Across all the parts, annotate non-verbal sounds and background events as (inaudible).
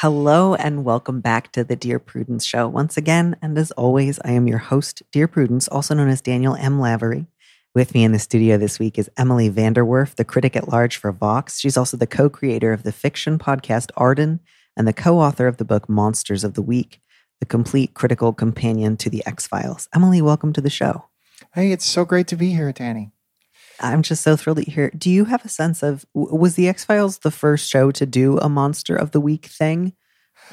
Hello and welcome back to the Dear Prudence Show once again. And as always, I am your host, Dear Prudence, also known as Daniel M. Lavery. With me in the studio this week is Emily VanDerWerff, the critic at large for Vox. She's also the co creator of the fiction podcast Arden and the co author of the book Monsters of the Week, the complete critical companion to The X Files. Emily, welcome to the show. Hey, it's so great to be here, Danny. I'm just so thrilled to hear. Do you have a sense of was the X Files the first show to do a Monster of the Week thing?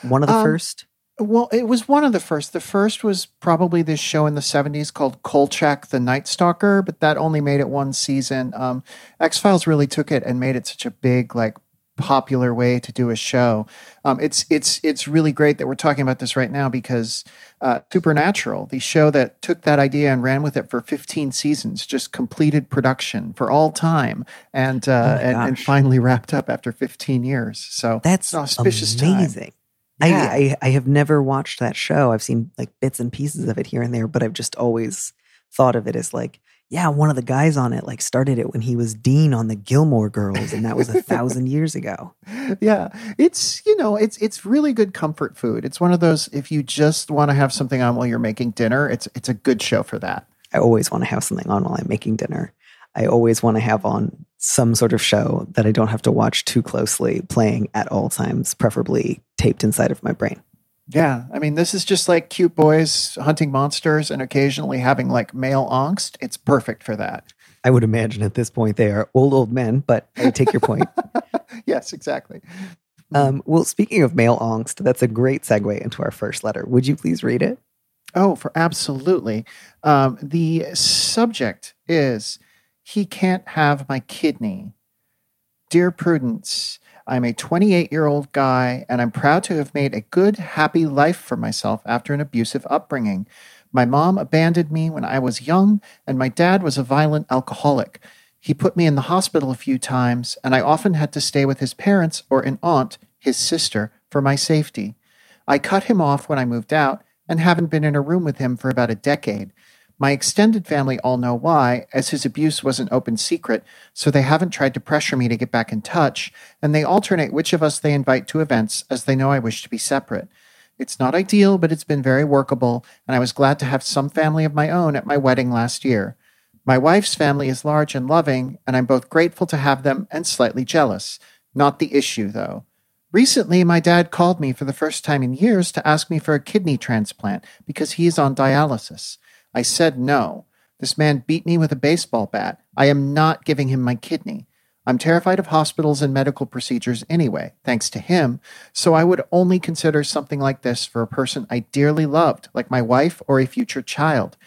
One of the Um, first? Well, it was one of the first. The first was probably this show in the 70s called Kolchak the Night Stalker, but that only made it one season. Um, X Files really took it and made it such a big, like, popular way to do a show. Um, it's it's it's really great that we're talking about this right now because uh, Supernatural, the show that took that idea and ran with it for 15 seasons, just completed production for all time and uh, Oh and, and finally wrapped up after 15 years. So That's auspicious time. amazing. Yeah. I, I I have never watched that show. I've seen like bits and pieces of it here and there, but I've just always thought of it as like, yeah, one of the guys on it like started it when he was dean on the Gilmore Girls, and that was a (laughs) thousand years ago. yeah it's you know it's it's really good comfort food it's one of those if you just want to have something on while you're making dinner it's it's a good show for that I always want to have something on while I'm making dinner. I always want to have on some sort of show that I don't have to watch too closely, playing at all times, preferably taped inside of my brain. Yeah i mean this is just like cute boys hunting monsters and occasionally having like male angst it's perfect for that I would imagine at this point they are old, old men, but I take your point. (laughs) yes exactly Um, well, speaking of male angst, that's a great segue into our first letter. Would you please read it? oh for absolutely um, the subject is he can't have my kidney dear prudence I'm a 28 year old guy, and I'm proud to have made a good, happy life for myself after an abusive upbringing. My mom abandoned me when I was young, and my dad was a violent alcoholic. He put me in the hospital a few times, and I often had to stay with his parents or an aunt, his sister, for my safety. I cut him off when I moved out and haven't been in a room with him for about a decade. My extended family all know why, as his abuse was an open secret, so they haven't tried to pressure me to get back in touch, and they alternate which of us they invite to events as they know I wish to be separate. It's not ideal, but it's been very workable, and I was glad to have some family of my own at my wedding last year. My wife's family is large and loving, and I'm both grateful to have them and slightly jealous. Not the issue, though. Recently, my dad called me for the first time in years to ask me for a kidney transplant because he is on dialysis. I said no. This man beat me with a baseball bat. I am not giving him my kidney. I'm terrified of hospitals and medical procedures anyway, thanks to him, so I would only consider something like this for a person I dearly loved, like my wife or a future child.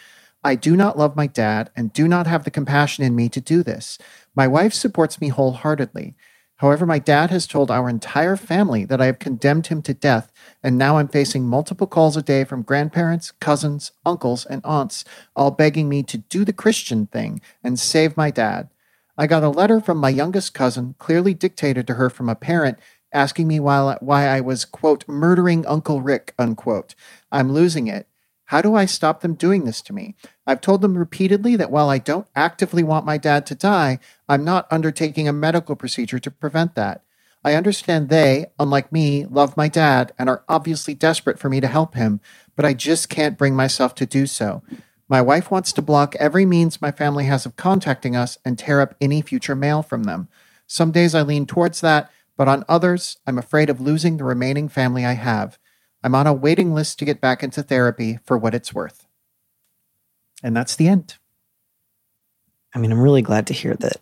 I do not love my dad and do not have the compassion in me to do this. My wife supports me wholeheartedly. However, my dad has told our entire family that I have condemned him to death, and now I'm facing multiple calls a day from grandparents, cousins, uncles, and aunts, all begging me to do the Christian thing and save my dad. I got a letter from my youngest cousin, clearly dictated to her from a parent, asking me why, why I was, quote, murdering Uncle Rick, unquote. I'm losing it. How do I stop them doing this to me? I've told them repeatedly that while I don't actively want my dad to die, I'm not undertaking a medical procedure to prevent that. I understand they, unlike me, love my dad and are obviously desperate for me to help him, but I just can't bring myself to do so. My wife wants to block every means my family has of contacting us and tear up any future mail from them. Some days I lean towards that, but on others, I'm afraid of losing the remaining family I have. I'm on a waiting list to get back into therapy for what it's worth. And that's the end. I mean, I'm really glad to hear that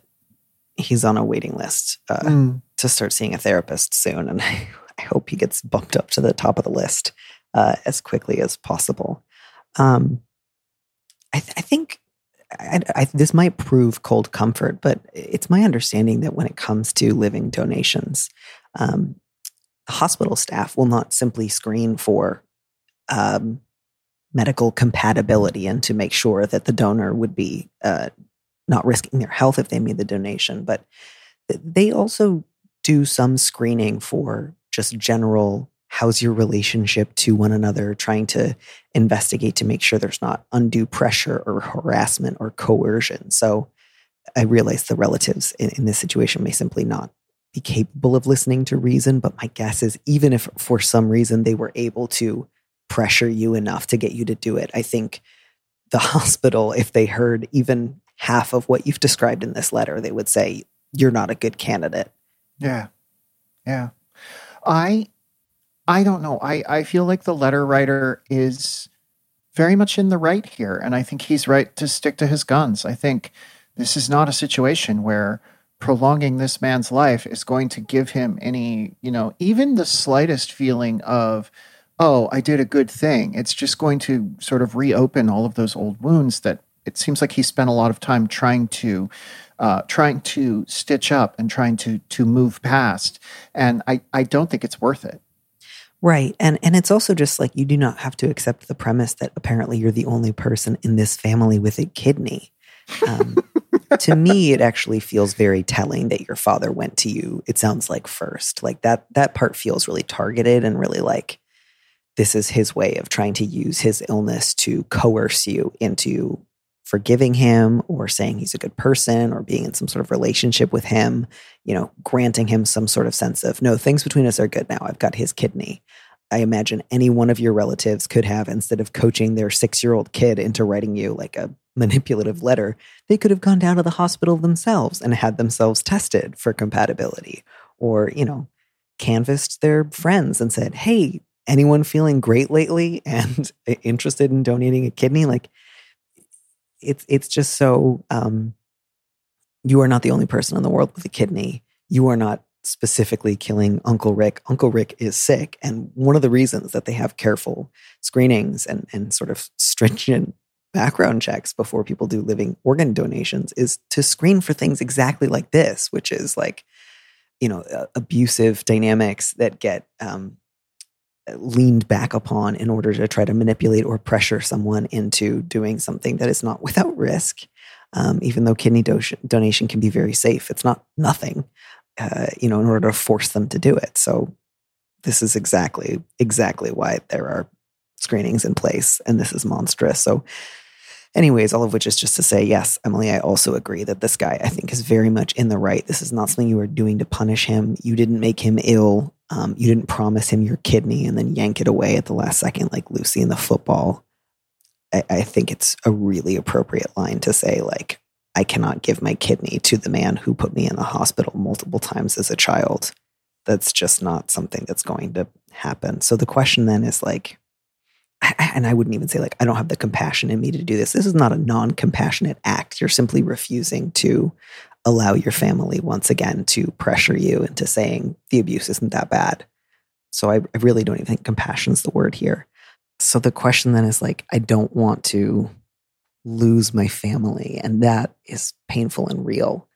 he's on a waiting list uh, Mm. to start seeing a therapist soon, and (laughs) I, I hope he gets bumped up to the top of the list uh, as quickly as possible. Um, I, th- I think I, I, this might prove cold comfort, but it's my understanding that when it comes to living donations, um, hospital staff will not simply screen for um, medical compatibility and to make sure that the donor would be uh, not risking their health if they made the donation, but they also do some screening for just general how's your relationship to one another, trying to investigate to make sure there's not undue pressure or harassment or coercion. So I realize the relatives in, in this situation may simply not be capable of listening to reason, but my guess is even if for some reason they were able to pressure you enough to get you to do it, I think the (laughs) hospital, if they heard even half of what you've described in this letter, they would say, You're not a good candidate. Yeah. Yeah. I I don't know. I, I feel like the letter writer is very much in the right here. And I think he's right to stick to his guns. I think this is not a situation where prolonging this man's life is going to give him any, you know, even the slightest feeling of, oh, I did a good thing. It's just going to sort of reopen all of those old wounds that it seems like he spent a lot of time trying to uh, trying to stitch up and trying to to move past. And I, I don't think it's worth it. Right. And and it's also just like you do not have to accept the premise that apparently you're the only person in this family with a kidney. Um, to me, it actually feels very telling that your father went to you. It sounds like first, like that. That part feels really targeted and really like this is his way of trying to use his illness to coerce you into forgiving him or saying he's a good person or being in some sort of relationship with him, you know, granting him some sort of sense of, no, things between us are good now. I've got his kidney. I imagine any one of your relatives could have, instead of coaching their six year old kid into writing you like a manipulative letter, they could have gone down to the hospital themselves and had themselves tested for compatibility or, you know, canvassed their friends and said, hey, anyone feeling great lately and (laughs) interested in donating a kidney? Like, it's it's just so um, you are not the only person in the world with a kidney. You are not specifically killing Uncle Rick. Uncle Rick is sick, and one of the reasons that they have careful screenings and and sort of stringent background checks before people do living organ donations is to screen for things exactly like this, which is like you know abusive dynamics that get um, leaned back upon in order to try to manipulate or pressure someone into doing something that is not without risk. Um, even though kidney do- donation can be very safe, it's not nothing. Uh, you know, in order to force them to do it. So this is exactly exactly why there are screenings in place, and this is monstrous. So Anyways, all of which is just to say, yes, Emily, I also agree that this guy, I think, is very much in the right. This is not something you are doing to punish him. You didn't make him ill. Um, you didn't promise him your kidney and then yank it away at the last second, like Lucy in the football. I, I think it's a really appropriate line to say, like, I cannot give my kidney to the man who put me in the hospital multiple times as a child. That's just not something that's going to happen. So the question then is like, and I wouldn't even say like I don't have the compassion in me to do this. This is not a non-compassionate act. You're simply refusing to allow your family once again to pressure you into saying the abuse isn't that bad. So I, I really don't even think compassion is the word here. So the question then is like I don't want to lose my family, and that is painful and real.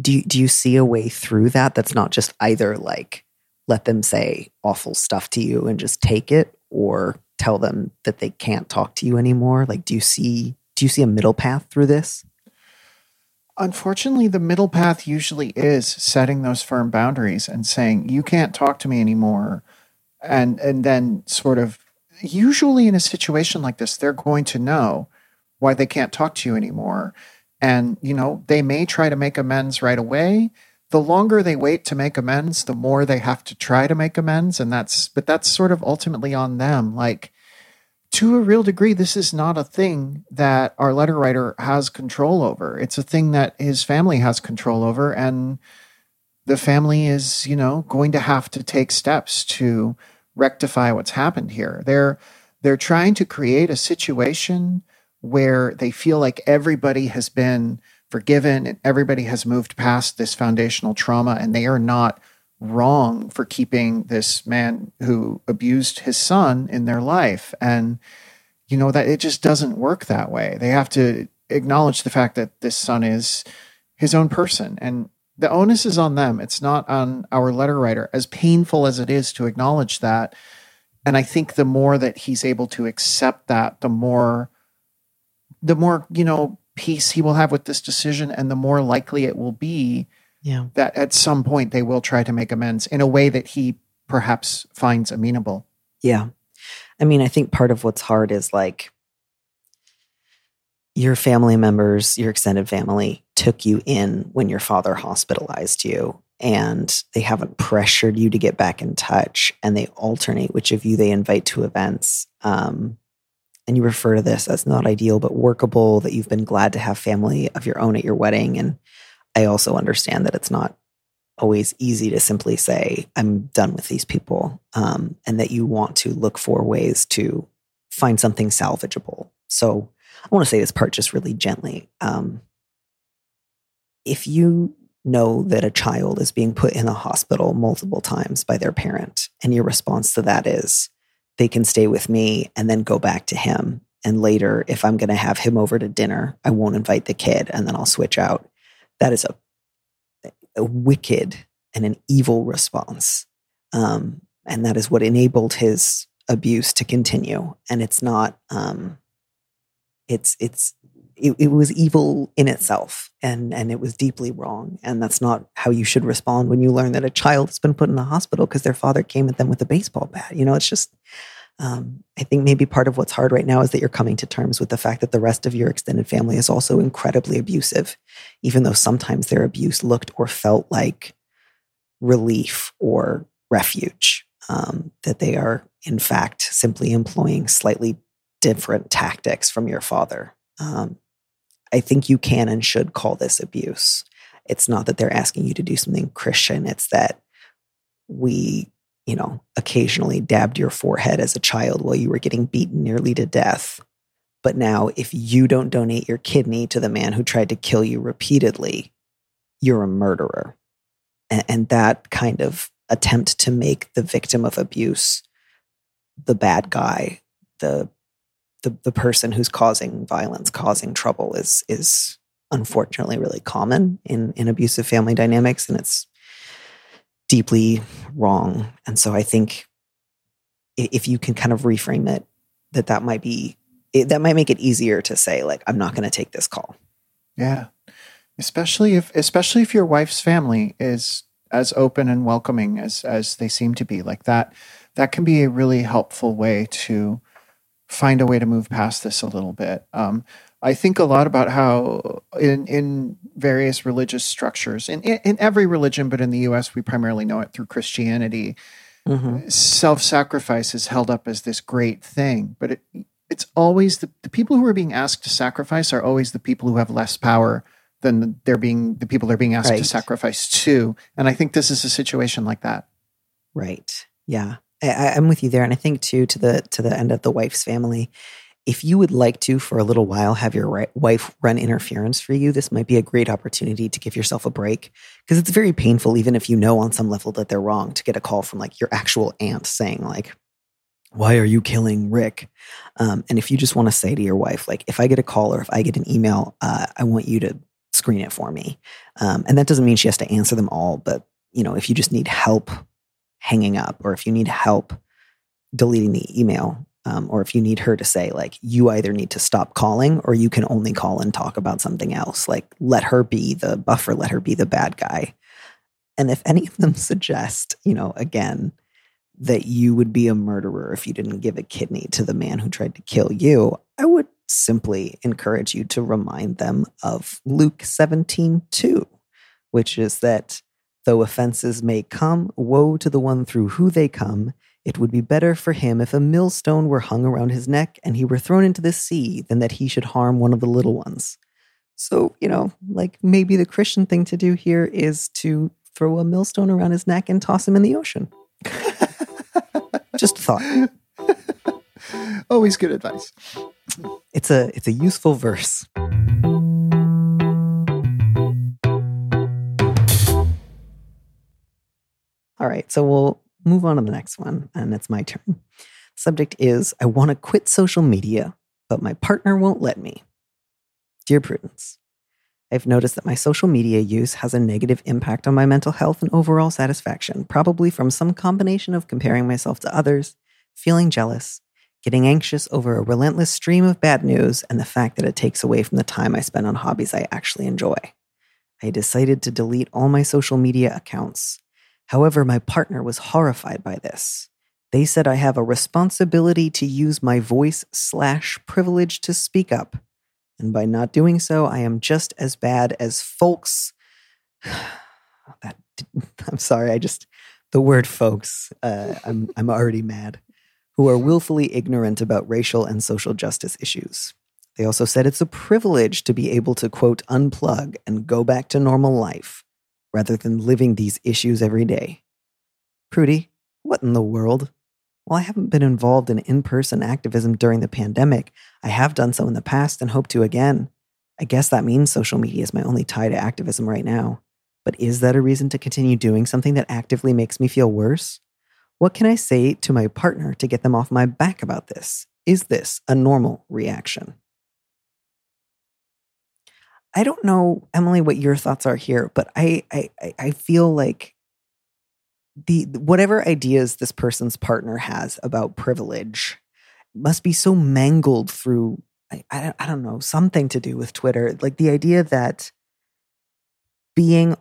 Do you, do you see a way through that? That's not just either like let them say awful stuff to you and just take it, or tell them that they can't talk to you anymore? Like, do you see do you see a middle path through this? Unfortunately, the middle path usually is setting those firm boundaries and saying you can't talk to me anymore, and and then sort of usually in a situation like this, they're going to know why they can't talk to you anymore, and you know they may try to make amends right away the longer they wait to make amends, the more they have to try to make amends. And that's, but that's sort of ultimately on them. Like, to a real degree, this is not a thing that our letter writer has control over. It's a thing that his family has control over. And the family is, you know, going to have to take steps to rectify what's happened here. They're, they're trying to create a situation where they feel like everybody has been forgiven and everybody has moved past this foundational trauma and they are not wrong for keeping this man who abused his son in their life and you know that it just doesn't work that way they have to acknowledge the fact that this son is his own person and the onus is on them. It's not on our letter writer, as painful as it is to acknowledge that. And I think the more that he's able to accept that, the more, the more, you know, peace he will have with this decision and the more likely it will be Yeah. that at some point they will try to make amends in a way that he perhaps finds amenable. Yeah. I mean, I think part of what's hard is like your family members, your extended family took you in when your father hospitalized you and they haven't pressured you to get back in touch and they alternate which of you they invite to events. Um, and you refer to this as not ideal, but workable, that you've been glad to have family of your own at your wedding. And I also understand that it's not always easy to simply say, I'm done with these people, um, and that you want to look for ways to find something salvageable. So I want to say this part just really gently. Um, if you know that a child is being put in a hospital multiple times by their parent, and your response to that is, they can stay with me and then go back to him. And later, if I'm going to have him over to dinner, I won't invite the kid and then I'll switch out. That is a a wicked and an evil response. Um, and that is what enabled his abuse to continue. And it's not, um, it's, it's, it, it was evil in itself and, and it was deeply wrong. And that's not how you should respond when you learn that a child has been put in the hospital because their father came at them with a baseball bat. You know, it's just, um, I think maybe part of what's hard right now is that you're coming to terms with the fact that the rest of your extended family is also incredibly abusive, even though sometimes their abuse looked or felt like relief or refuge. Um, that they are, in fact, simply employing slightly different tactics from your father. Um, I think you can and should call this abuse. It's not that they're asking you to do something Christian, it's that we you know, occasionally dabbed your forehead as a child while you were getting beaten nearly to death. But now, if you don't donate your kidney to the man who tried to kill you repeatedly, you're a murderer. And, and that kind of attempt to make the victim of abuse the bad guy, the the, the person who's causing violence, causing trouble is is unfortunately really common in, in abusive family dynamics. And it's deeply wrong. And so I think if you can kind of reframe it, that that might be, it, that might make it easier to say, like, I'm not going to take this call. Yeah. Especially if, especially if your wife's family is as open and welcoming as, as they seem to be like that, that can be a really helpful way to find a way to move past this a little bit. Um, I think a lot about how in in various religious structures, in, in every religion, but in the U.S. we primarily know it through Christianity. Mm-hmm. Self-sacrifice is held up as this great thing, but it, it's always the, the people who are being asked to sacrifice are always the people who have less power than they're being the people they're being asked Right. to sacrifice to. And I think this is a situation like that. Right. Yeah. I, I'm with you there. And I think too, to the, to the end of the wife's family, if you would like to, for a little while, have your wife run interference for you, this might be a great opportunity to give yourself a break because it's very painful, even if you know on some level that they're wrong, to get a call from like your actual aunt saying like, "Why are you killing Rick?" Um, and if you just want to say to your wife, like, "If I get a call or if I get an email, uh, I want you to screen it for me," um, and that doesn't mean she has to answer them all, but you know, if you just need help hanging up or if you need help deleting the email um, or if you need her to say like you either need to stop calling or you can only call and talk about something else. Like let her be the buffer let her be the bad guy. And if any of them (laughs) suggest you know again that you would be a murderer if you didn't give a kidney to the man who tried to kill you i would simply encourage you to remind them of luke 17 2 which is that though offenses may come woe to the one through who they come it would be better for him if a millstone were hung around his neck and he were thrown into the sea than that he should harm one of the little ones. So, you know, like maybe the Christian thing to do here is to throw a millstone around his neck and toss him in the ocean. (laughs) Just a thought. (laughs) Always good advice. It's a it's a useful verse. All right, so we'll move on to the next one, and it's my turn. Subject is I want to quit social media, but my partner won't let me. Dear Prudence, I've noticed that my social media use has a negative impact on my mental health and overall satisfaction, probably from some combination of comparing myself to others, feeling jealous, getting anxious over a relentless stream of bad news, and the fact that it takes away from the time I spend on hobbies I actually enjoy. I decided to delete all my social media accounts. However, my partner was horrified by this. They said I have a responsibility to use my voice slash privilege to speak up. And by not doing so, I am just as bad as folks. (sighs) that (laughs) I'm sorry, I just the word folks. Uh, I'm (laughs) I'm already mad. Who are willfully ignorant about racial and social justice issues. They also said it's a privilege to be able to quote unplug and go back to normal life rather than living these issues every day. Prudy, what in the world? While I haven't been involved in in person activism during the pandemic, I have done so in the past and hope to again. I guess that means social media is my only tie to activism right now. But is that a reason to continue doing something that actively makes me feel worse? What can I say to my partner to get them off my back about this? Is this a normal reaction? I don't know, Emily, what your thoughts are here, but I I, I feel like the whatever ideas this person's partner has about privilege must be so mangled through I, I, I don't know something to do with Twitter, like the idea that being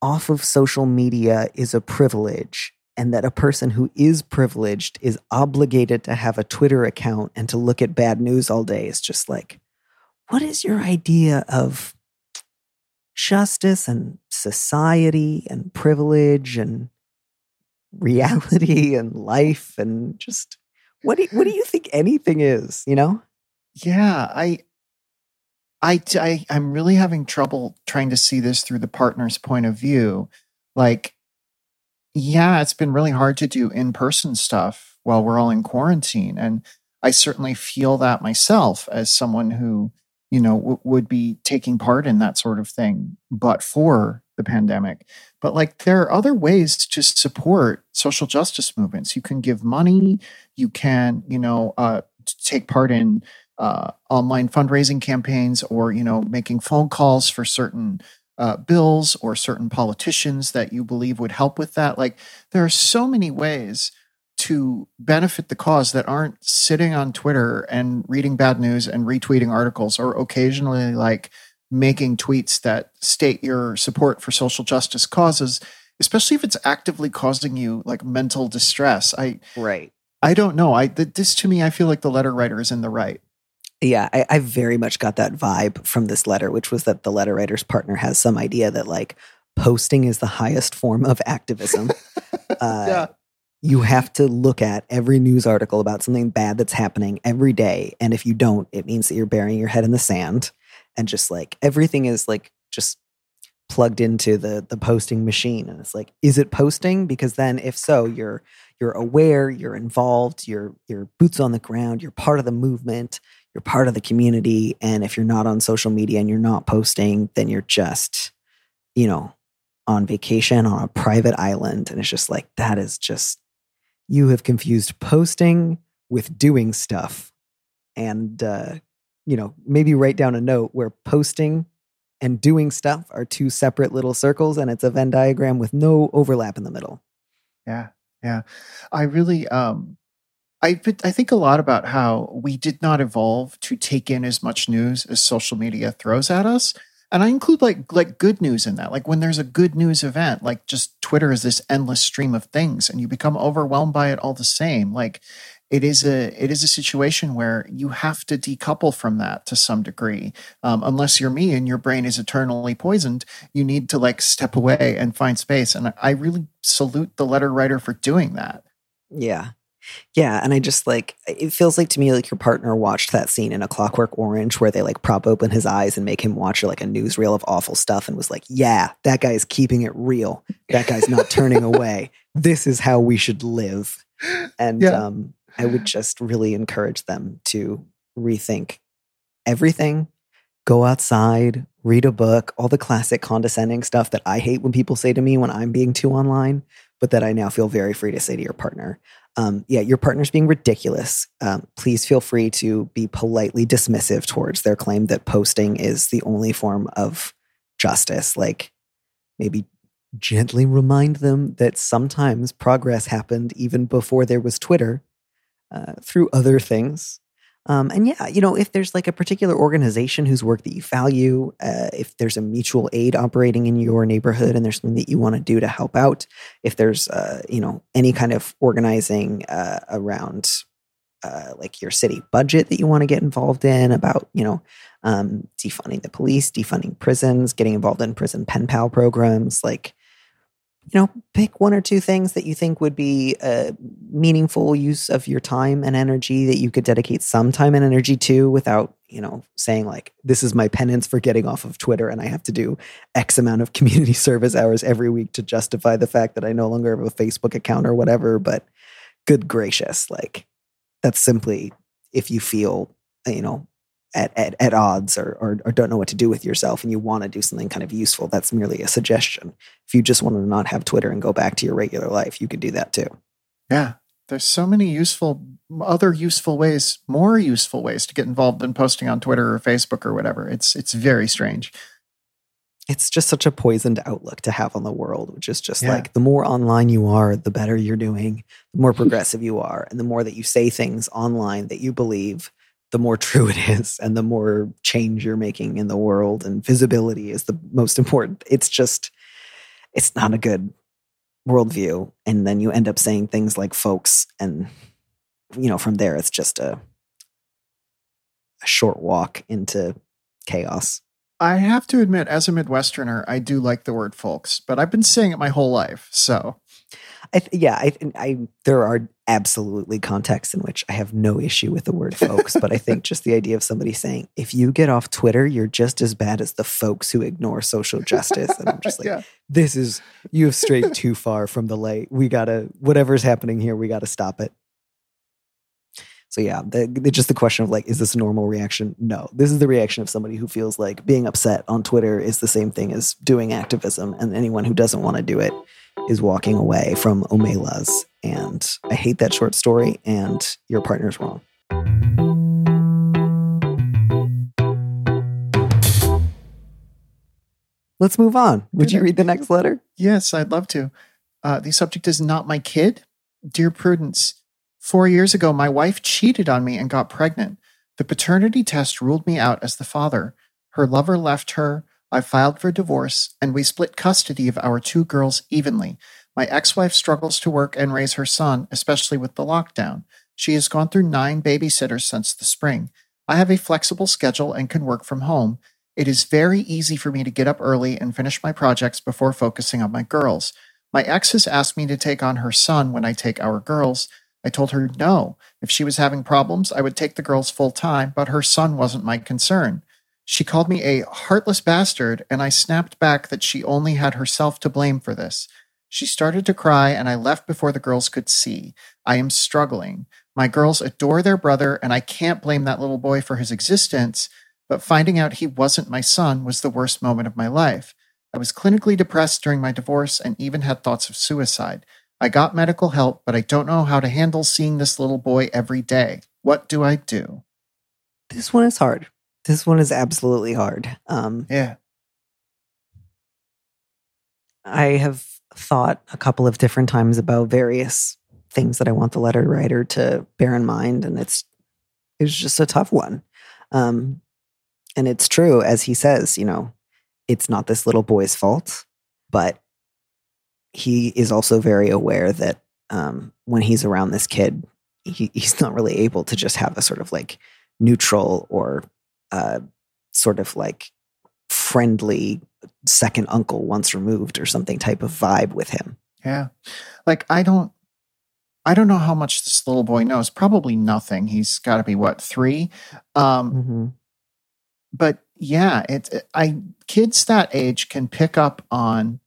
off of social media is a privilege and that a person who is privileged is obligated to have a Twitter account and to look at bad news all day is just like, what is your idea of justice and society and privilege and reality (laughs) and life and just what do you, what do you think anything is, you know? Yeah, I I, I I'm really having trouble trying to see this through the partner's point of view. Like yeah, it's been really hard to do in-person stuff while we're all in quarantine and I certainly feel that myself as someone who, you know, w- would be taking part in that sort of thing but for the pandemic. But like there are other ways to support social justice movements. You can give money, you can, you know, uh, take part in uh, online fundraising campaigns or, you know, making phone calls for certain uh, bills or certain politicians that you believe would help with that. Like there are so many ways to benefit the cause that aren't sitting on Twitter and reading bad news and retweeting articles or occasionally like making tweets that state your support for social justice causes, especially if it's actively causing you like mental distress. I right. I don't know. I this to me, I feel like the letter writer is in the right. Yeah, I, I very much got that vibe from this letter, which was that the letter writer's partner has some idea that like posting is the highest form of activism. (laughs) uh, yeah. You have to look at every news article about something bad that's happening every day. And if you don't, it means that you're burying your head in the sand and just like everything is like just plugged into the the posting machine. And it's like is it posting? Because then if so you're you're aware you're involved you're you're boots on the ground you're part of the movement you're part of the community. And if you're not on social media and you're not posting then you're just you know on vacation on a private island. And it's just like that is just you have confused posting with doing stuff and uh you know, maybe write down a note where posting and doing stuff are two separate little circles and it's a Venn diagram with no overlap in the middle. Yeah. Yeah. I really um I I think a lot about how we did not evolve to take in as much news as social media throws at us. And I include like like good news in that. Like when there's a good news event, like just Twitter is this endless stream of things and you become overwhelmed by it all the same. Like it is a it is a situation where you have to decouple from that to some degree um, unless you're me and your brain is eternally poisoned you need to like step away and find space and i really salute the letter writer for doing that yeah yeah and i just like it feels like to me like your partner watched that scene in a clockwork orange where they like prop open his eyes and make him watch like a newsreel of awful stuff and was like yeah that guy is keeping it real that guy's not (laughs) turning away this is how we should live and yeah. um I would just really encourage them to rethink everything, go outside, read a book, all the classic condescending stuff that I hate when people say to me when I'm being too online, but that I now feel very free to say to your partner. Um, yeah, your partner's being ridiculous. Um, please feel free to be politely dismissive towards their claim that posting is the only form of justice. Like, maybe gently remind them that sometimes progress happened even before there was Twitter uh, through other things. Um, and yeah, you know, if there's like a particular organization whose work that you value, uh, if there's a mutual aid operating in your neighborhood and there's something that you want to do to help out, if there's, uh, you know, any kind of organizing uh, around uh, like your city budget that you want to get involved in about, you know, um, defunding the police, defunding prisons, getting involved in prison pen pal programs, like you know, pick one or two things that you think would be a meaningful use of your time and energy that you could dedicate some time and energy to without, you know, saying like, this is my penance for getting off of Twitter and I have to do X amount of (laughs) community service hours every week to justify the fact that I no longer have a Facebook account or whatever. But good gracious, like, that's simply if you feel, you know, at, at, at odds or, or, or don't know what to do with yourself and you want to do something kind of useful, that's merely a suggestion. If you just want to not have Twitter and go back to your regular life, you could do that too. Yeah. There's so many useful, other useful ways, more useful ways to get involved in posting on Twitter or Facebook or whatever. It's it's very strange. It's just such a poisoned outlook to have on the world, which is just Yeah. like the more online you are, the better you're doing, the more (laughs) progressive you are, and the more that you say things online that you believe, the more true it is, and the more change you're making in the world. And visibility is the most important. It's just, it's not a good worldview. And then you end up saying things like folks, and you know, from there, it's just a, a short walk into chaos. I have to admit, as a Midwesterner, I do like the word folks, but I've been saying it my whole life. So I th- yeah, I, I there are absolutely contexts in which I have no issue with the word folks, but I think just the idea of somebody saying, "If you get off Twitter, you're just as bad as the folks who ignore social justice," and I'm just (laughs) like, yeah. "This is you have strayed too far from the light. We gotta whatever's happening here, we gotta stop it." So yeah, the, the, just the question of like, is this a normal reaction? No, this is the reaction of somebody who feels like being upset on Twitter is the same thing as doing activism, and anyone who doesn't want to do it is walking away from Omelas. And I hate that short story, and your partner's wrong. Let's move on. Would you read the next letter? Yes, I'd love to. Uh, the subject is not my kid. Dear Prudence, four years ago, my wife cheated on me and got pregnant. The paternity test ruled me out as the father. Her lover left her. I filed for divorce, and we split custody of our two girls evenly. My ex wife struggles to work and raise her son, especially with the lockdown. She has gone through nine babysitters since the spring. I have a flexible schedule and can work from home. It is very easy for me to get up early and finish my projects before focusing on my girls. My ex has asked me to take on her son when I take our girls. I told her no. If she was having problems, I would take the girls full time, but her son wasn't my concern. She called me a heartless bastard, and I snapped back that she only had herself to blame for this. She started to cry, and I left before the girls could see. I am struggling. My girls adore their brother, and I can't blame that little boy for his existence, but finding out he wasn't my son was the worst moment of my life. I was clinically depressed during my divorce and even had thoughts of suicide. I got medical help, but I don't know how to handle seeing this little boy every day. What do I do? This one is hard. This one is absolutely hard. Um, Yeah. I have thought a couple of different times about various things that I want the letter writer to bear in mind, and it's it's just a tough one. Um, and it's true, as he says, you know, it's not this little boy's fault, but he is also very aware that um, when he's around this kid, he, he's not really able to just have a sort of like neutral or uh, sort of like friendly second uncle once removed or something type of vibe with him. Yeah. Like I don't I don't know how much this little boy knows. Probably nothing. He's got to be what, 3? Um Mm-hmm. but yeah, it I kids that age can pick up on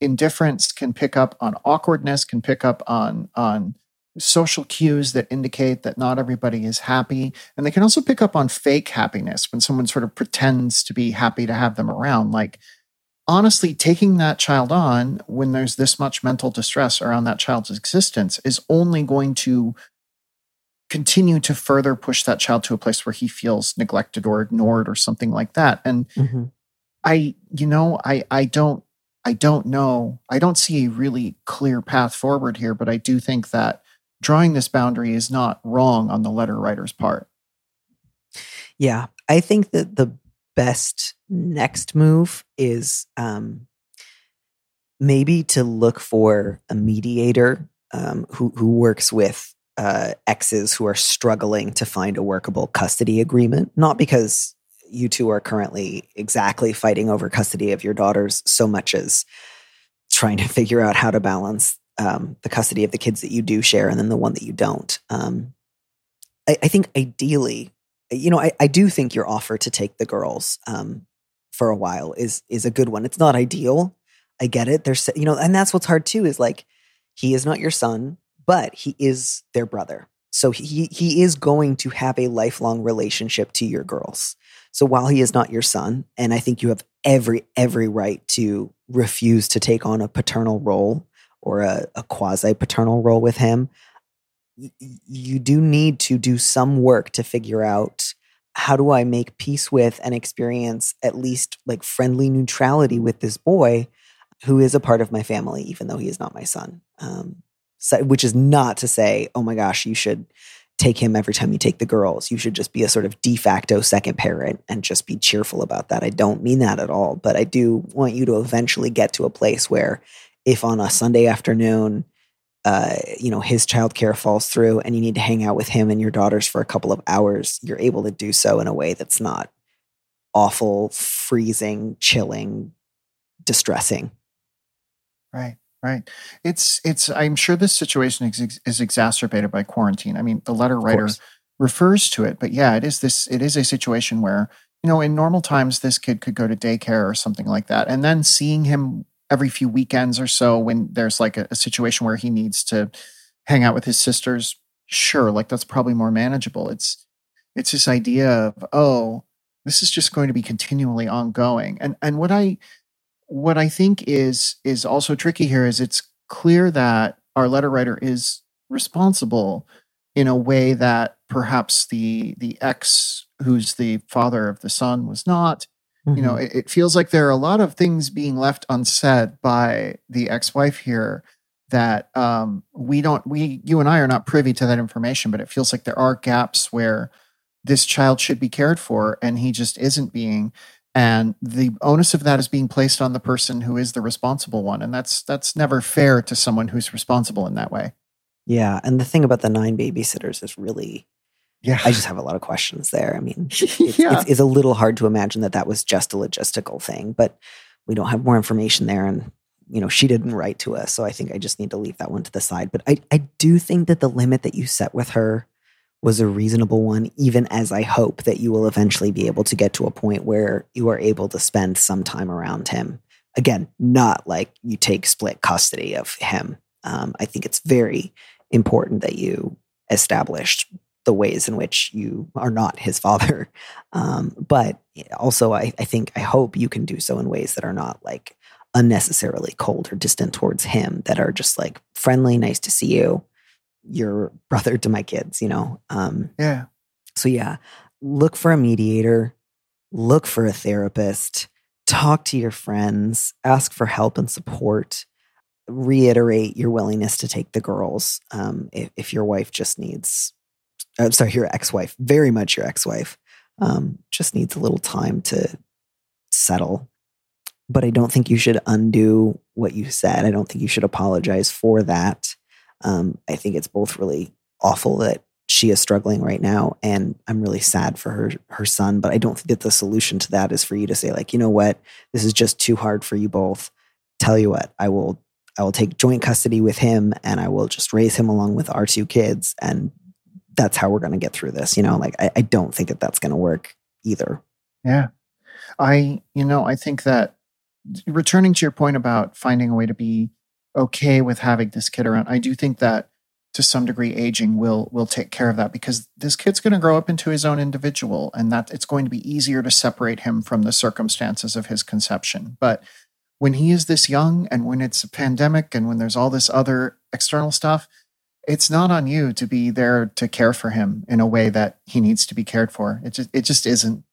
indifference, can pick up on awkwardness, can pick up on on social cues that indicate that not everybody is happy, and they can also pick up on fake happiness when someone sort of pretends to be happy to have them around. Like honestly, taking that child on when there's this much mental distress around that child's existence is only going to continue to further push that child to a place where he feels neglected or ignored or something like that. And Mhm. I, you know, I, I don't, I don't know. I don't see a really clear path forward here, but I do think that drawing this boundary is not wrong on the letter writer's part. Yeah, I think that the best next move is um, maybe to look for a mediator um, who who works with uh, exes who are struggling to find a workable custody agreement. Not because you two are currently exactly fighting over custody of your daughters, so much as trying to figure out how to balance um, the custody of the kids that you do share and then the one that you don't. Um, I, I think ideally you know, I, I do think your offer to take the girls um, for a while is is a good one. It's not ideal. I get it. There's you know, and that's what's hard too is like he is not your son, but he is their brother. So he he is going to have a lifelong relationship to your girls. So while he is not your son, and I think you have every every right to refuse to take on a paternal role or a, a quasi paternal role with him, you do need to do some work to figure out how do I make peace with and experience at least like friendly neutrality with this boy who is a part of my family, even though he is not my son. Um, so, which is not to say, oh my gosh, you should take him every time you take the girls. You should just be a sort of de facto second parent and just be cheerful about that. I don't mean that at all, but I do want you to eventually get to a place where if on a Sunday afternoon uh, you know, his childcare falls through and you need to hang out with him and your daughters for a couple of hours, you're able to do so in a way that's not awful, freezing, chilling, distressing. Right, right. It's it's. I'm sure this situation is, is exacerbated by quarantine. I mean, the letter writer refers to it, but yeah, it is this. It is a situation where you know, in normal times, this kid could go to daycare or something like that, and then seeing him every few weekends or so when there's like a, a situation where he needs to hang out with his sisters. Sure, like that's probably more manageable. It's it's this idea of oh, this is just going to be continually ongoing, and and what I what I think is is also tricky here is it's clear that our letter writer is responsible in a way that perhaps the the ex who's the father of the son was not you know Mhm. it, it feels like there are a lot of things being left unsaid by the ex-wife here that um, we don't we you and i are not privy to that information but it feels like there are gaps where this child should be cared for and he just isn't being and the onus of that is being placed on the person who is the responsible one and that's that's never fair to someone who's responsible in that way yeah, and the thing about the nine babysitters is really, yeah I just have a lot of questions there. I mean, (laughs) it's, yeah it's, it's a little hard to imagine that that was just a logistical thing, but we don't have more information there. And, you know, she didn't write to us. So I think I just need to leave that one to the side. But I, I do think that the limit that you set with her was a reasonable one, even as I hope that you will eventually be able to get to a point where you are able to spend some time around him. Again, not like you take split custody of him. Um, I think it's very important that you established the ways in which you are not his father. (laughs) Um, but also, I, I think, I hope you can do so in ways that are not like unnecessarily cold or distant towards him, that are just like friendly, nice to see you. You're (laughs) brother to my kids, you know? Um, yeah so, yeah, look for a mediator, look for a therapist, talk to your friends, ask for help and support, reiterate your willingness to take the girls um, if, if your wife just needs, I'm sorry, your ex wife, very much your ex wife, um, just needs a little time to settle. But I don't think you should undo what you said. I don't think you should apologize for that. Um, I think it's both really awful that she is struggling right now and i'm really sad for her her son but i don't think that the solution to that is for you to say like you know what this is just too hard for you both tell you what i will i will take joint custody with him and i will just raise him along with our two kids and that's how we're going to get through this you know like i, I don't think that that's going to work either Yeah. I, you know, I think that returning to your point about finding a way to be okay with having this kid around, I do think that to some degree aging will will take care of that because this kid's going to grow up into his own individual and that it's going to be easier to separate him from the circumstances of his conception. But when he is this young and when it's a pandemic and when there's all this other external stuff, it's not on you to be there to care for him in a way that he needs to be cared for. It just it just isn't.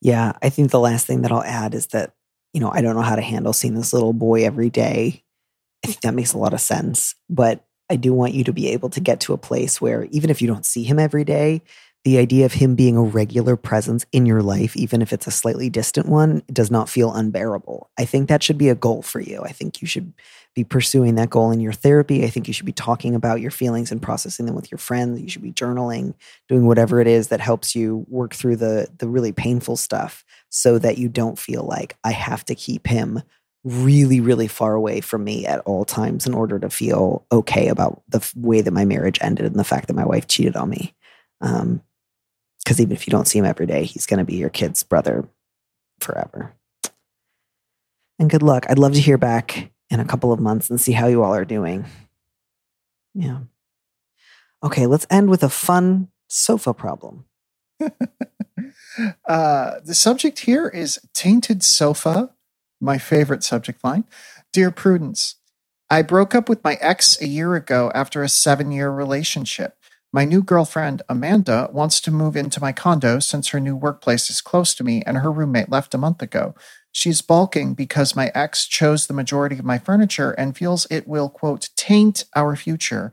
Yeah, I think the last thing that I'll add is that, you know, I don't know how to handle seeing this little boy every day. I think that makes a lot of sense. But I do want you to be able to get to a place where even if you don't see him every day, the idea of him being a regular presence in your life, even if it's a slightly distant one, does not feel unbearable. I think that should be a goal for you. I think you should be pursuing that goal in your therapy. I think you should be talking about your feelings and processing them with your friends. You should be journaling, doing whatever it is that helps you work through the the really painful stuff so that you don't feel like I have to keep him really really far away from me at all times in order to feel okay about the way that my marriage ended and the fact that my wife cheated on me. Um, because even if you don't see him every day, he's going to be your kid's brother forever. And good luck. I'd love to hear back in a couple of months and see how you all are doing. Yeah. Okay, let's end with a fun sofa problem. (laughs) uh, the subject here is tainted sofa, my favorite subject line. Dear Prudence, I broke up with my ex a year ago after a seven year relationship. My new girlfriend, Amanda, wants to move into my condo since her new workplace is close to me and her roommate left a month ago. She's balking because my ex chose the majority of my furniture and feels it will, quote, taint our future.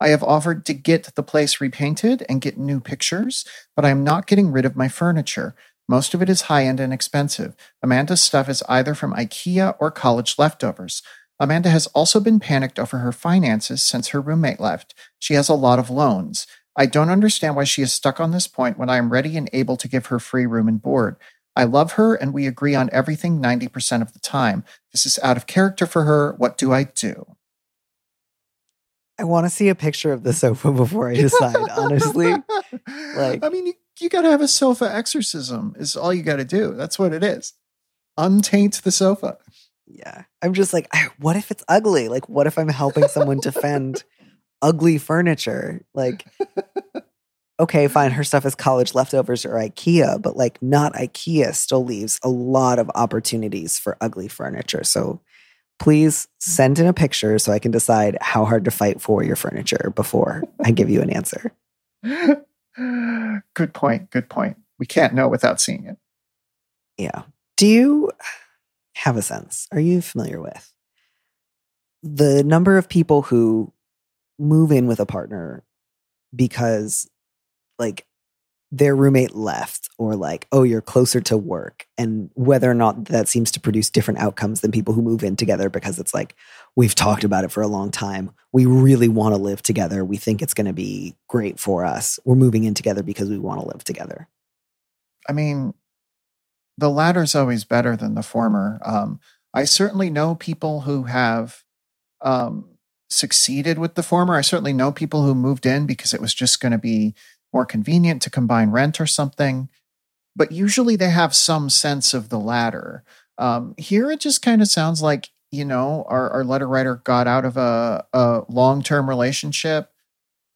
I have offered to get the place repainted and get new pictures, but I am not getting rid of my furniture. Most of it is high end and expensive. Amanda's stuff is either from IKEA or college leftovers. Amanda has also been panicked over her finances since her roommate left. She has a lot of loans. I don't understand why she is stuck on this point when I am ready and able to give her free room and board. I love her and we agree on everything 90% of the time. This is out of character for her. What do I do? I want to see a picture of the sofa (laughs) before I decide, honestly. (laughs) Like- I mean, you, you got to have a sofa exorcism, is all you got to do. That's what it is. Untaint the sofa. Yeah. I'm just like, I, what if it's ugly? Like, what if I'm helping someone defend (laughs) ugly furniture? Like, okay, fine, her stuff is college leftovers or IKEA, but like, not IKEA still leaves a lot of opportunities for ugly furniture. So please send in a picture so I can decide how hard to fight for your furniture before I give you an answer. (laughs) good point. Good point. We can't know without seeing it. Yeah. Do you have a sense? Are you familiar with the number of people who move in with a partner because, like, their roommate left, or like, oh, you're closer to work, and whether or not that seems to produce different outcomes than people who move in together because it's like, we've talked about it for a long time. We really want to live together. We think it's going to be great for us. We're moving in together because we want to live together. I mean, the latter is always better than the former. Um, I certainly know people who have um, succeeded with the former. I certainly know people who moved in because it was just going to be more convenient to combine rent or something. But usually they have some sense of the latter. Um, here it just kind of sounds like, you know, our, our letter writer got out of a, a long term relationship,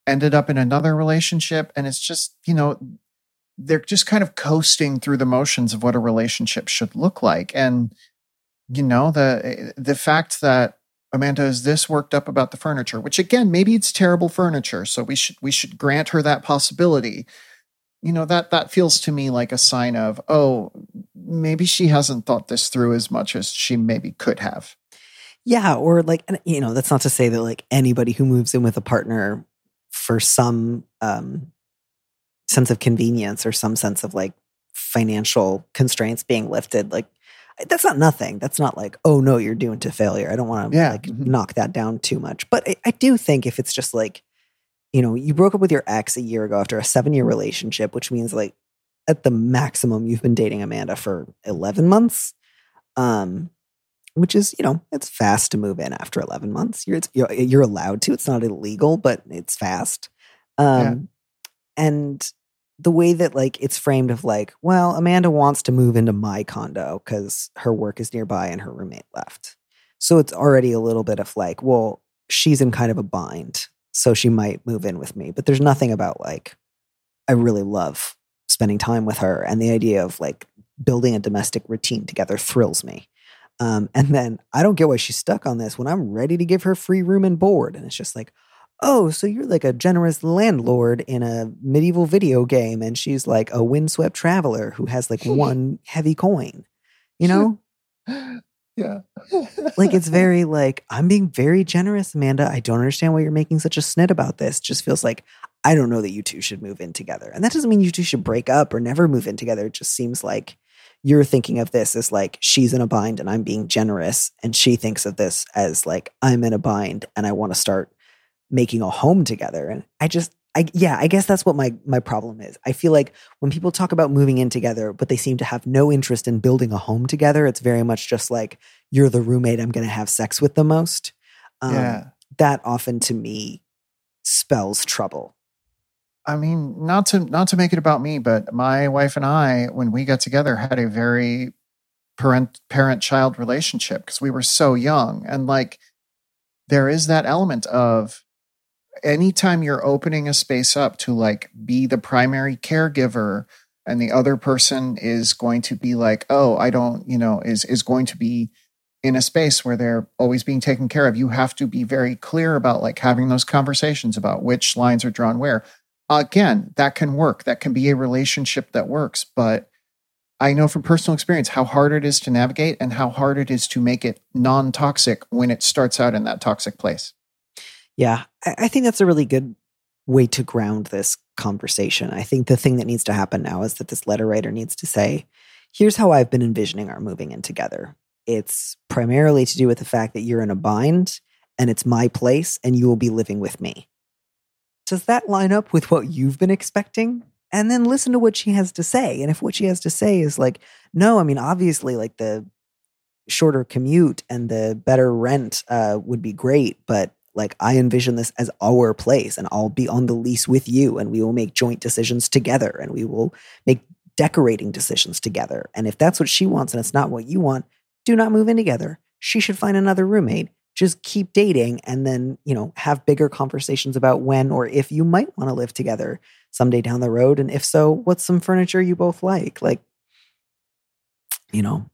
ended up in another relationship, and it's just, you know, they're just kind of coasting through the motions of what a relationship should look like. And, you know, the the fact that Amanda is this worked up about the furniture, which again, maybe it's terrible furniture, so we should we should grant her that possibility. You know, that that feels to me like a sign of, oh, maybe she hasn't thought this through as much as she maybe could have. Yeah, or like you know, that's not to say that like anybody who moves in with a partner for some um sense of convenience or some sense of like financial constraints being lifted, like that's not nothing. That's not like, oh no, you're doomed to failure. I don't want to Yeah. like Mhm. knock that down too much. But I, I do think if it's just like, you know, you broke up with your ex a year ago after a seven year relationship, which means like at the maximum you've been dating Amanda for 11 months. Um, which is, you know, it's fast to move in after 11 months. You're, it's, you're, you're allowed to, it's not illegal, but it's fast. Um, and the way that like it's framed of like, well, Amanda wants to move into my condo because her work is nearby and her roommate left. So it's already a little bit of like, well, she's in kind of a bind. So she might move in with me. But there's nothing about like, I really love spending time with her. And the idea of like building a domestic routine together thrills me. Um, and then I don't get why she's stuck on this when I'm ready to give her free room and board. And it's just like, oh, so you're like a generous landlord in a medieval video game. And she's like a windswept traveler who has like (laughs) one heavy coin, you know? (gasps) Yeah. like it's (laughs) very like i'm being very generous amanda i don't understand why you're making such a snit about this just feels like i don't know that you two should move in together and that doesn't mean you two should break up or never move in together it just seems like you're thinking of this as like she's in a bind and i'm being generous and she thinks of this as like i'm in a bind and i want to start making a home together and i just I, yeah, I guess that's what my my problem is. I feel like when people talk about moving in together, but they seem to have no interest in building a home together, it's very much just like you're the roommate I'm going to have sex with the most. Um, yeah. That often to me spells trouble. I mean, not to not to make it about me, but my wife and I, when we got together, had a very parent parent child relationship because we were so young, and like there is that element of anytime you're opening a space up to like be the primary caregiver and the other person is going to be like oh i don't you know is is going to be in a space where they're always being taken care of you have to be very clear about like having those conversations about which lines are drawn where. Again that can work. That can be a relationship that works but i know from personal experience how hard it is to navigate and how hard it is to make it non-toxic when it starts out in that toxic place Yeah, I, think that's a really good way to ground this conversation. I think the thing that needs to happen now is that this letter writer needs to say, here's how I've been envisioning our moving in together. It's primarily to do with the fact that you're in a bind and it's my place and you will be living with me. Does that line up with what you've been expecting? And then listen to what she has to say. And if what she has to say is like, no, I mean, obviously, like the shorter commute and the better rent uh, would be great, but like I envision this as our place and I'll be on the lease with you and we will make joint decisions together and we will make decorating decisions together. And if that's what she wants and it's not what you want, do not move in together. She should find another roommate. Just keep dating and then, you know, have bigger conversations about when or if you might want to live together someday down the road. And if so, what's some furniture you both like? Like, you know,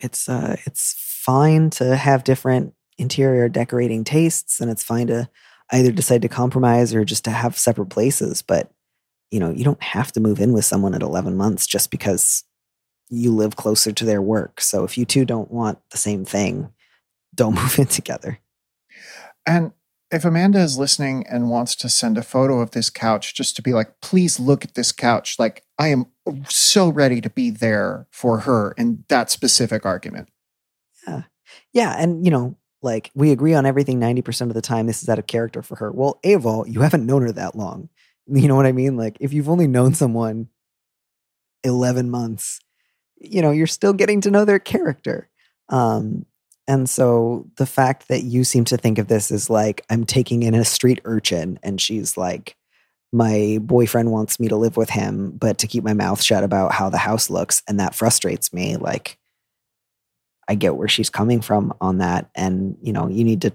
it's uh it's fine to have different interior decorating tastes and it's fine to either decide to compromise or just to have separate places but you know you don't have to move in with someone at 11 months just because you live closer to their work so if you two don't want the same thing don't (laughs) move in together And if Amanda is listening and wants to send a photo of this couch just to be like, please look at this couch, like I am so ready to be there for her in that specific argument. Yeah. Yeah and you know like we agree on everything 90% of the time this is out of character for her. Well a of all you haven't known her that long. (laughs) You know what i mean? Like if you've only known someone 11 months you know you're still getting to know their character. Um and so the fact that you seem to think of this as like i'm taking in a street urchin and she's like my boyfriend wants me to live with him but to keep my mouth shut about how the house looks and that frustrates me like I get where she's coming from on that. And, you know, you need to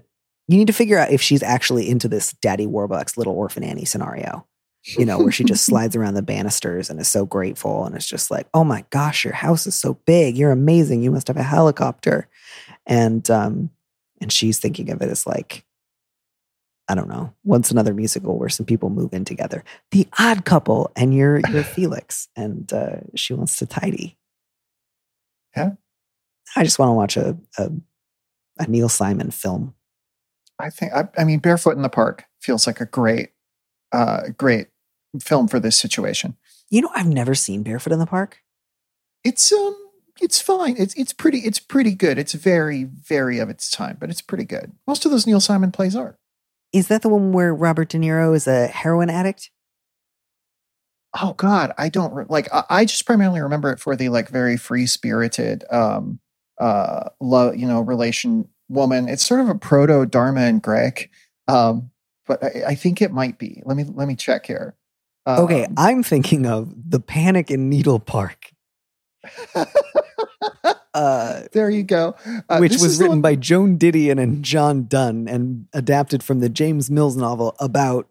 you need to figure out if she's actually into this Daddy Warbucks little orphan Annie scenario. You know, where she just (laughs) slides around the banisters and is so grateful and it's just like, oh my gosh, your house is so big. You're amazing. You must have a helicopter. And um, and she's thinking of it as like, I don't know, once another musical where some people move in together? The odd couple, and you're you're (laughs) Felix, and uh, she wants to tidy. Yeah. I just want to watch a, a a Neil Simon film. I think I, I mean Barefoot in the Park feels like a great uh great film for this situation. You know, I've never seen Barefoot in the Park. It's um it's fine. It's it's pretty it's pretty good. It's very very of its time, but it's pretty good. Most of those Neil Simon plays are. Is that the one where Robert De Niro is a heroin addict? Oh God, I don't re- like. I, I just primarily remember it for the like very free spirited, um, uh, love you know relation woman. It's sort of a proto Dharma and Greg, um, but I, I think it might be. Let me let me check here. Okay, Um, I'm thinking of The Panic in Needle Park, (laughs) uh, there you go. Uh, which was written by Joan Didion and John Dunne and adapted from the James Mills novel about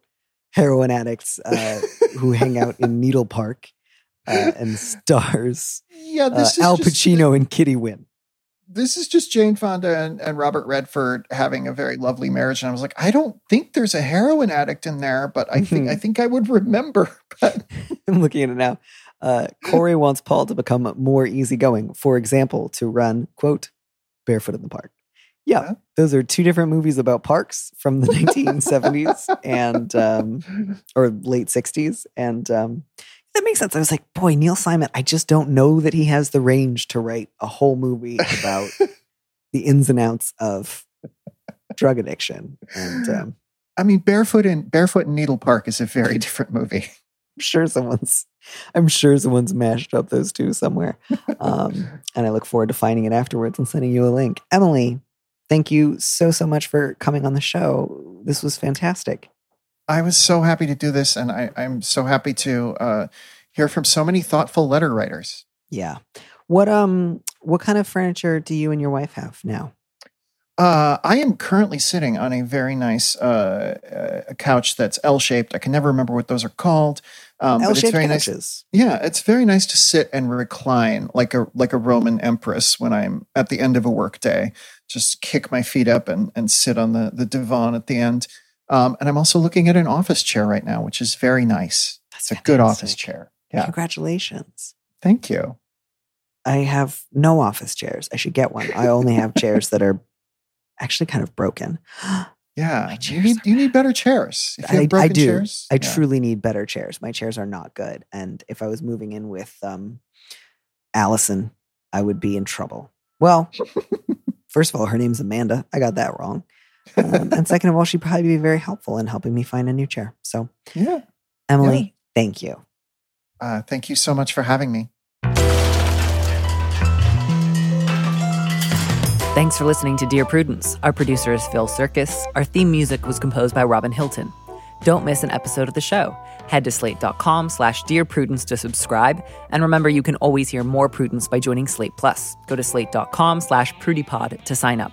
heroin addicts uh, (laughs) who hang out in Needle Park uh, and stars Yeah, uh, this is Al just- Pacino and Kitty Winn. This is just Jane Fonda and, and Robert Redford having a very lovely marriage. And I was like, I don't think there's a heroin addict in there, but I think Mhm. I think I would remember. (laughs) But (laughs) I'm looking at it now. Uh, Corie wants Paul to become more easygoing. For example, to run, quote, barefoot in the park. Yeah, Yeah. those are two different movies about parks from the (laughs) 1970s and um, or late 60s. And um, that makes sense. I was like, boy, Neil Simon, I just don't know that he has the range to write a whole movie about (laughs) the ins and outs of drug addiction. And (gasps) um, I mean, Barefoot in Barefoot in Needle Park is a very (laughs) different movie. I'm sure someone's I'm sure someone's mashed up those two somewhere. Um, (laughs) and I look forward to finding it afterwards and sending you a link. Emily, thank you so so much for coming on the show. This was fantastic. I was so happy to do this, and I, I'm so happy to uh, hear from so many thoughtful letter writers. Yeah. What um what kind of furniture do you and your wife have now? Uh, I am currently sitting on a very nice uh, uh, couch that's L-shaped. I can never remember what those are called. Um, but it's L-shaped very nice. couches. Yeah, it's very nice to sit and recline like a like a Roman empress when I'm at the end of a workday. Just kick my feet up and and sit on the the divan at the end. Um, and I'm also looking at an office chair right now, which is very nice. That's It's a good office chair. Yeah, Congratulations. thank you. I have no office chairs. I should get one. I only have chairs that are actually kind of broken. (gasps) Yeah, you need you need better chairs. If you I, I do. chairs, I yeah. truly need better chairs. My chairs are not good. And if I was moving in with um, Allison, I would be in trouble. Well, (laughs) first of all, her name's Amanda. I got that wrong. Um, and second of all, she'd probably be very helpful in helping me find a new chair. So, yeah. Emily, thank you. Uh, thank you so much for having me. Thanks for listening to Dear Prudence. Our producer is Phil Surkis. Our theme music was composed by Robin Hilton. Don't miss an episode of the show. Head to slate.com slash Dear Prudence to subscribe. And remember, you can always hear more Prudence by joining Slate Plus. Go to slate.com slash prudypod to sign up.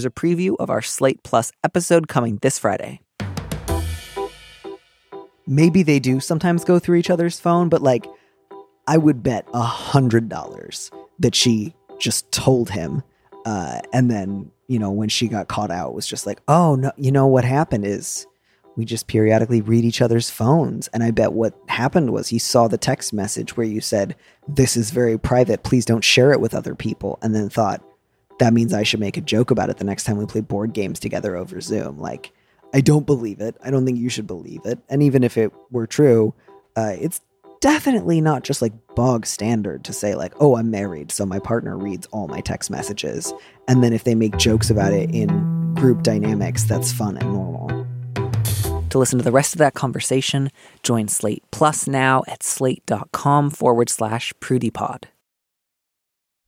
Here's a preview of our Slate Plus episode coming this Friday. Maybe they do sometimes go through each other's phone, but like, I would bet a hundred dollars that she just told him. Uh, and then, you know, when she got caught out, was just like, oh, no, you know, what happened is we just periodically read each other's phones. And I bet what happened was he saw the text message where you said, this is very private. Please don't share it with other people. And then thought, that means I should make a joke about it the next time we play board games together over Zoom. Like, I don't believe it. I don't think you should believe it. And even if it were true, uh, it's definitely not just like bog standard to say, like, oh, I'm married, so my partner reads all my text messages. And then if they make jokes about it in group dynamics, that's fun and normal. To listen to the rest of that conversation, join Slate Plus now at slate.com forward slash prudypod.